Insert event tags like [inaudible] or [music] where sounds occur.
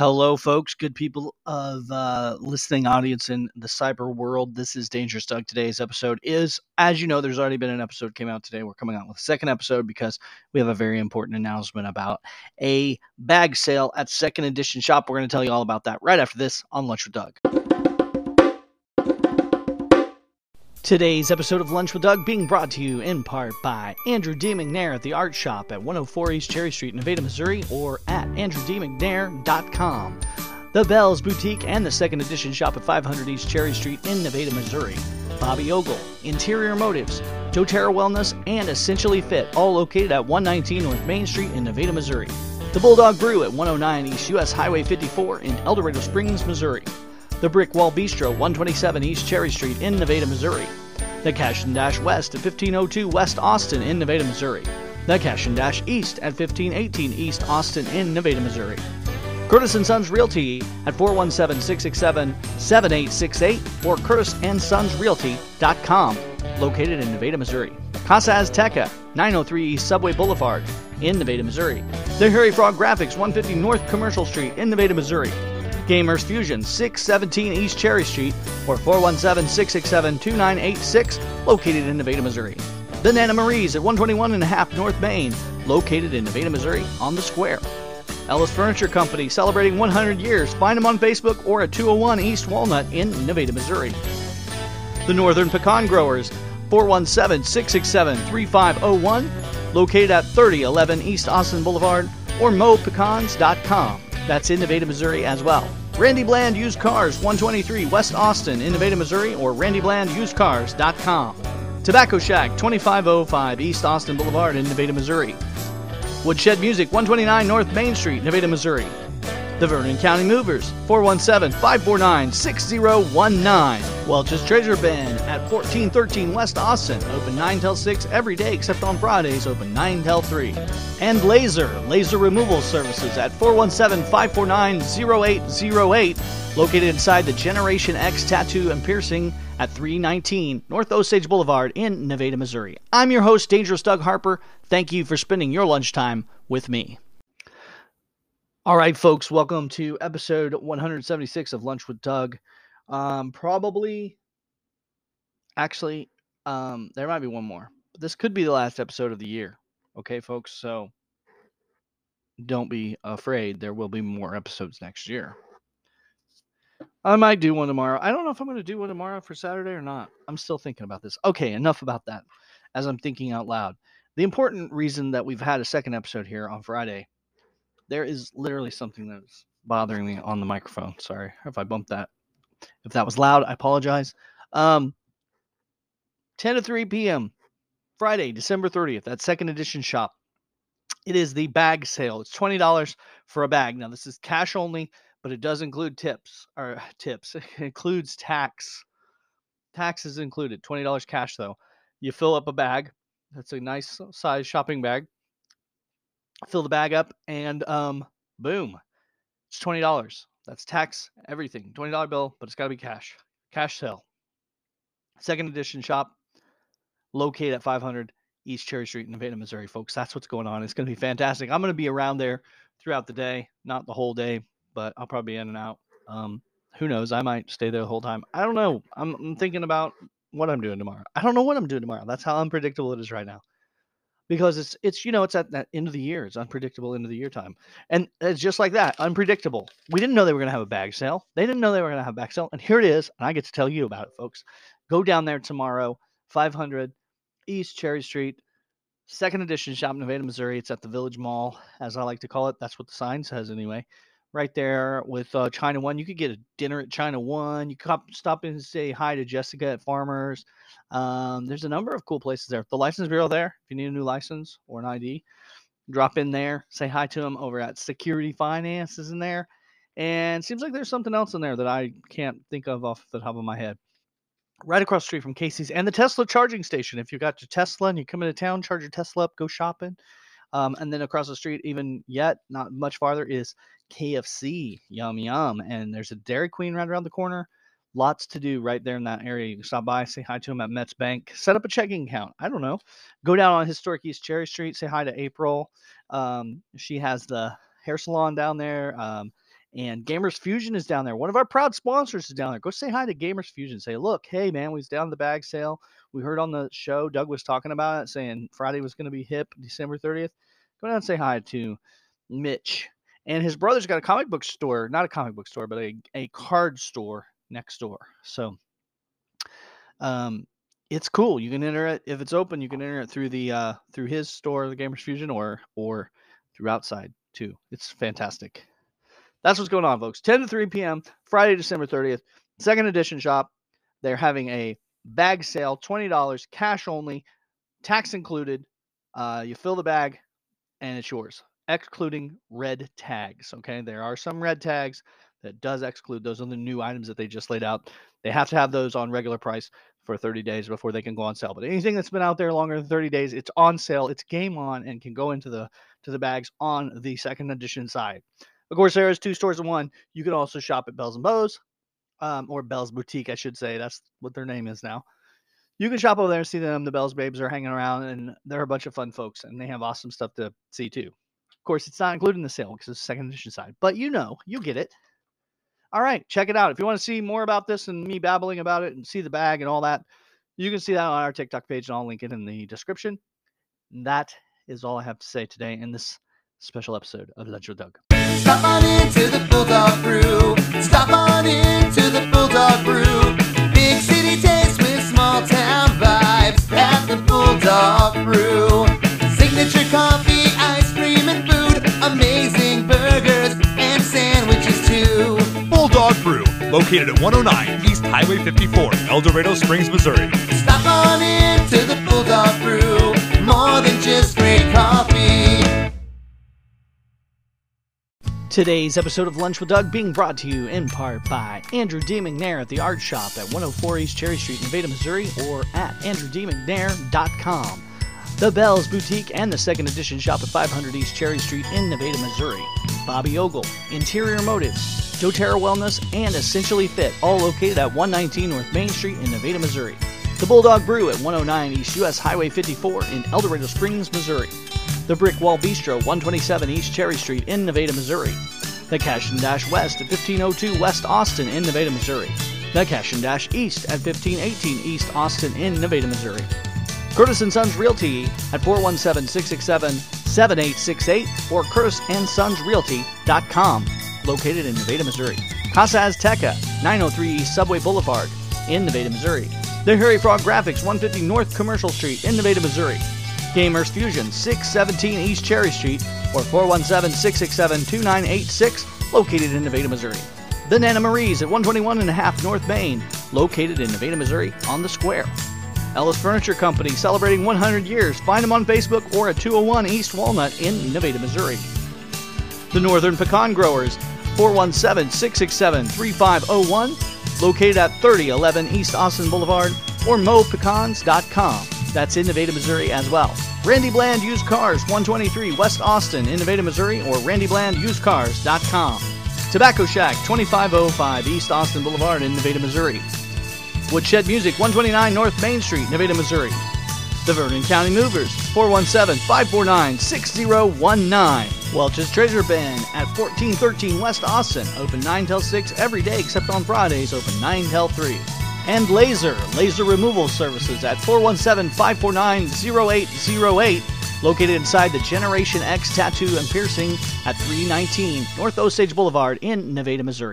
Hello, folks, good people of uh, listening audience in the cyber world. This is Dangerous Doug. Today's episode is, as you know, there's already been an episode came out today. We're coming out with a second episode because we have a very important announcement about a bag sale at Second Edition Shop. We're going to tell you all about that right after this on Lunch with Doug. Today's episode of Lunch with Doug being brought to you in part by Andrew D. McNair at the Art Shop at 104 East Cherry Street, Nevada, Missouri, or at andrewdmcnair.com. The Bells Boutique and the Second Edition Shop at 500 East Cherry Street in Nevada, Missouri. Bobby Ogle, Interior Motives, doTERRA Wellness, and Essentially Fit, all located at 119 North Main Street in Nevada, Missouri. The Bulldog Brew at 109 East US Highway 54 in El Dorado Springs, Missouri. The Brick Wall Bistro, 127 East Cherry Street in Nevada, Missouri. The Cash and Dash West at 1502 West Austin in Nevada, Missouri. The Cash and Dash East at 1518 East Austin in Nevada, Missouri. Curtis and Sons Realty at 417-667-7868 or curtisandsonsrealty.com, located in Nevada, Missouri. Casa Azteca, 903 East Subway Boulevard in Nevada, Missouri. The Harry Frog Graphics, 150 North Commercial Street in Nevada, Missouri. Gamers Fusion, 617 East Cherry Street, or 417 667 2986, located in Nevada, Missouri. The Nana Marie's at 121 and a half North Main, located in Nevada, Missouri, on the square. Ellis Furniture Company, celebrating 100 years. Find them on Facebook or at 201 East Walnut in Nevada, Missouri. The Northern Pecan Growers, 417 667 3501, located at 3011 East Austin Boulevard, or mopecans.com. That's in Nevada, Missouri as well. Randy Bland Used Cars, 123 West Austin in Nevada, Missouri, or randyblandusedcars.com. Tobacco Shack, 2505 East Austin Boulevard in Nevada, Missouri. Woodshed Music, 129 North Main Street, Nevada, Missouri. The Vernon County Movers, 417 549 6019. Welch's Treasure Bin at 1413 West Austin, open 9 till 6 every day except on Fridays, open 9 till 3. And Laser, Laser Removal Services at 417 549 0808, located inside the Generation X Tattoo and Piercing at 319 North Osage Boulevard in Nevada, Missouri. I'm your host, Dangerous Doug Harper. Thank you for spending your lunchtime with me. All right, folks, welcome to episode 176 of Lunch with Doug. Um, probably, actually, um, there might be one more, this could be the last episode of the year. Okay, folks, so don't be afraid. There will be more episodes next year. I might do one tomorrow. I don't know if I'm going to do one tomorrow for Saturday or not. I'm still thinking about this. Okay, enough about that as I'm thinking out loud. The important reason that we've had a second episode here on Friday there is literally something that's bothering me on the microphone. Sorry if I bumped that. If that was loud, I apologize. Um, 10 to 3 p.m. Friday, December 30th, at Second Edition Shop. It is the bag sale. It's $20 for a bag. Now, this is cash only, but it does include tips or [laughs] tips. It includes tax. Tax is included. $20 cash, though. You fill up a bag. That's a nice size shopping bag fill the bag up, and um, boom, it's twenty dollars. That's tax, everything. Twenty dollar bill, but it's got to be cash. Cash sale. Second edition shop, located at 500 East Cherry Street in Nevada, Missouri, folks. That's what's going on. It's going to be fantastic. I'm going to be around there throughout the day, not the whole day, but I'll probably be in and out. Um, who knows? I might stay there the whole time. I don't know. I'm, I'm thinking about what I'm doing tomorrow. I don't know what I'm doing tomorrow. That's how unpredictable it is right now because it's it's you know it's at that end of the year it's unpredictable end of the year time and it's just like that unpredictable. We didn't know they were going to have a bag sale they didn't know they were going to have a bag sale and here it is and i get to tell you about it folks. Go down there tomorrow 500 east cherry street second edition shop in nevada missouri it's at the village mall as i like to call it that's what the sign says anyway right there with uh, china one you could get a dinner at china one you could stop in and say hi to jessica at farmers um, there's a number of cool places there. The license bureau there, if you need a new license or an ID, drop in there, say hi to them over at Security Finance is in there. And seems like there's something else in there that I can't think of off the top of my head. Right across the street from Casey's and the Tesla charging station. If you've got your Tesla and you come into town, charge your Tesla up, go shopping. Um, and then across the street, even yet, not much farther, is KFC. Yum, yum. And there's a Dairy Queen right around the corner lots to do right there in that area. You can stop by, say hi to them at Mets Bank, set up a checking account. I don't know. Go down on historic East Cherry Street, say hi to April. Um, she has the hair salon down there. Um, And Gamers Fusion is down there. One of our proud sponsors is down there. Go say hi to Gamers Fusion. Say, look, hey man, we was down the bag sale. We heard on the show Doug was talking about it, saying Friday was going to be hip, December 30th. Go down and say hi to Mitch. And his brother's got a comic book store, not a comic book store, but a, a card store next door. So um, it's cool. You can enter it if it's open. You can enter it through the uh, through his store, the Gamers Fusion, or or through outside too. It's fantastic. That's what's going on, folks. 10 to 3 p.m. Friday, December 30th. Second edition shop. They're having a bag sale, $20, cash only, tax included. Uh, you fill the bag and it's yours, excluding red tags. Okay. There are some red tags that does exclude those are the new items that they just laid out. They have to have those on regular price for 30 days before they can go on sale. But anything that's been out there longer than 30 days, it's on sale. It's game on and can go into the to the bags on the second edition side. Of course, there is two stores in one. You can also shop at Bells and Bows, um, or Bell's Boutique, I should say. That's what their name is now. You can shop over there and see them. The Bells Babes are hanging around, and they're a bunch of fun folks, and they have awesome stuff to see too. Of course, it's not included in the sale because it's the second edition side, but you know, you get it. All right, check it out. If you want to see more about this and me babbling about it and see the bag and all that, you can see that on our TikTok page, and I'll link it in the description. That is all I have to say today in this special episode of with Doug. Located at 109 East Highway 54, El Dorado Springs, Missouri. Stop on into the Bulldog Brew. More than just great coffee. Today's episode of Lunch with Doug being brought to you in part by Andrew D. McNair at the Art Shop at 104 East Cherry Street, in Nevada, Missouri, or at andrewdmcnair.com. The Bells Boutique and the second edition shop at 500 East Cherry Street in Nevada, Missouri. Bobby Ogle, Interior Motives, doTERRA Wellness, and Essentially Fit, all located at 119 North Main Street in Nevada, Missouri. The Bulldog Brew at 109 East US Highway 54 in El Dorado Springs, Missouri. The Brick Wall Bistro, 127 East Cherry Street in Nevada, Missouri. The Cash and Dash West at 1502 West Austin in Nevada, Missouri. The Cash and Dash East at 1518 East Austin in Nevada, Missouri. Curtis and Sons Realty at 417-667-7868 or curtisandsonsrealty.com, located in Nevada, Missouri. Casa Azteca, 903 East Subway Boulevard in Nevada, Missouri. The Harry Frog Graphics, 150 North Commercial Street in Nevada, Missouri. Gamers Fusion, 617 East Cherry Street or 417-667-2986, located in Nevada, Missouri. The Nana Marie's at 121 and a half North Main, located in Nevada, Missouri, on the square. Ellis Furniture Company celebrating 100 years. Find them on Facebook or at 201 East Walnut in Nevada, Missouri. The Northern Pecan Growers, 417 667 3501, located at 3011 East Austin Boulevard or mopecans.com. That's in Nevada, Missouri as well. Randy Bland Used Cars, 123 West Austin in Nevada, Missouri or randyblandusedcars.com. Tobacco Shack, 2505 East Austin Boulevard in Nevada, Missouri. Woodshed Music, 129 North Main Street, Nevada, Missouri. The Vernon County Movers, 417-549-6019. Welch's Treasure Bin at 1413 West Austin, open 9 till 6 every day except on Fridays, open 9 till 3. And Laser, Laser Removal Services at 417-549-0808, located inside the Generation X Tattoo and Piercing at 319 North Osage Boulevard in Nevada, Missouri.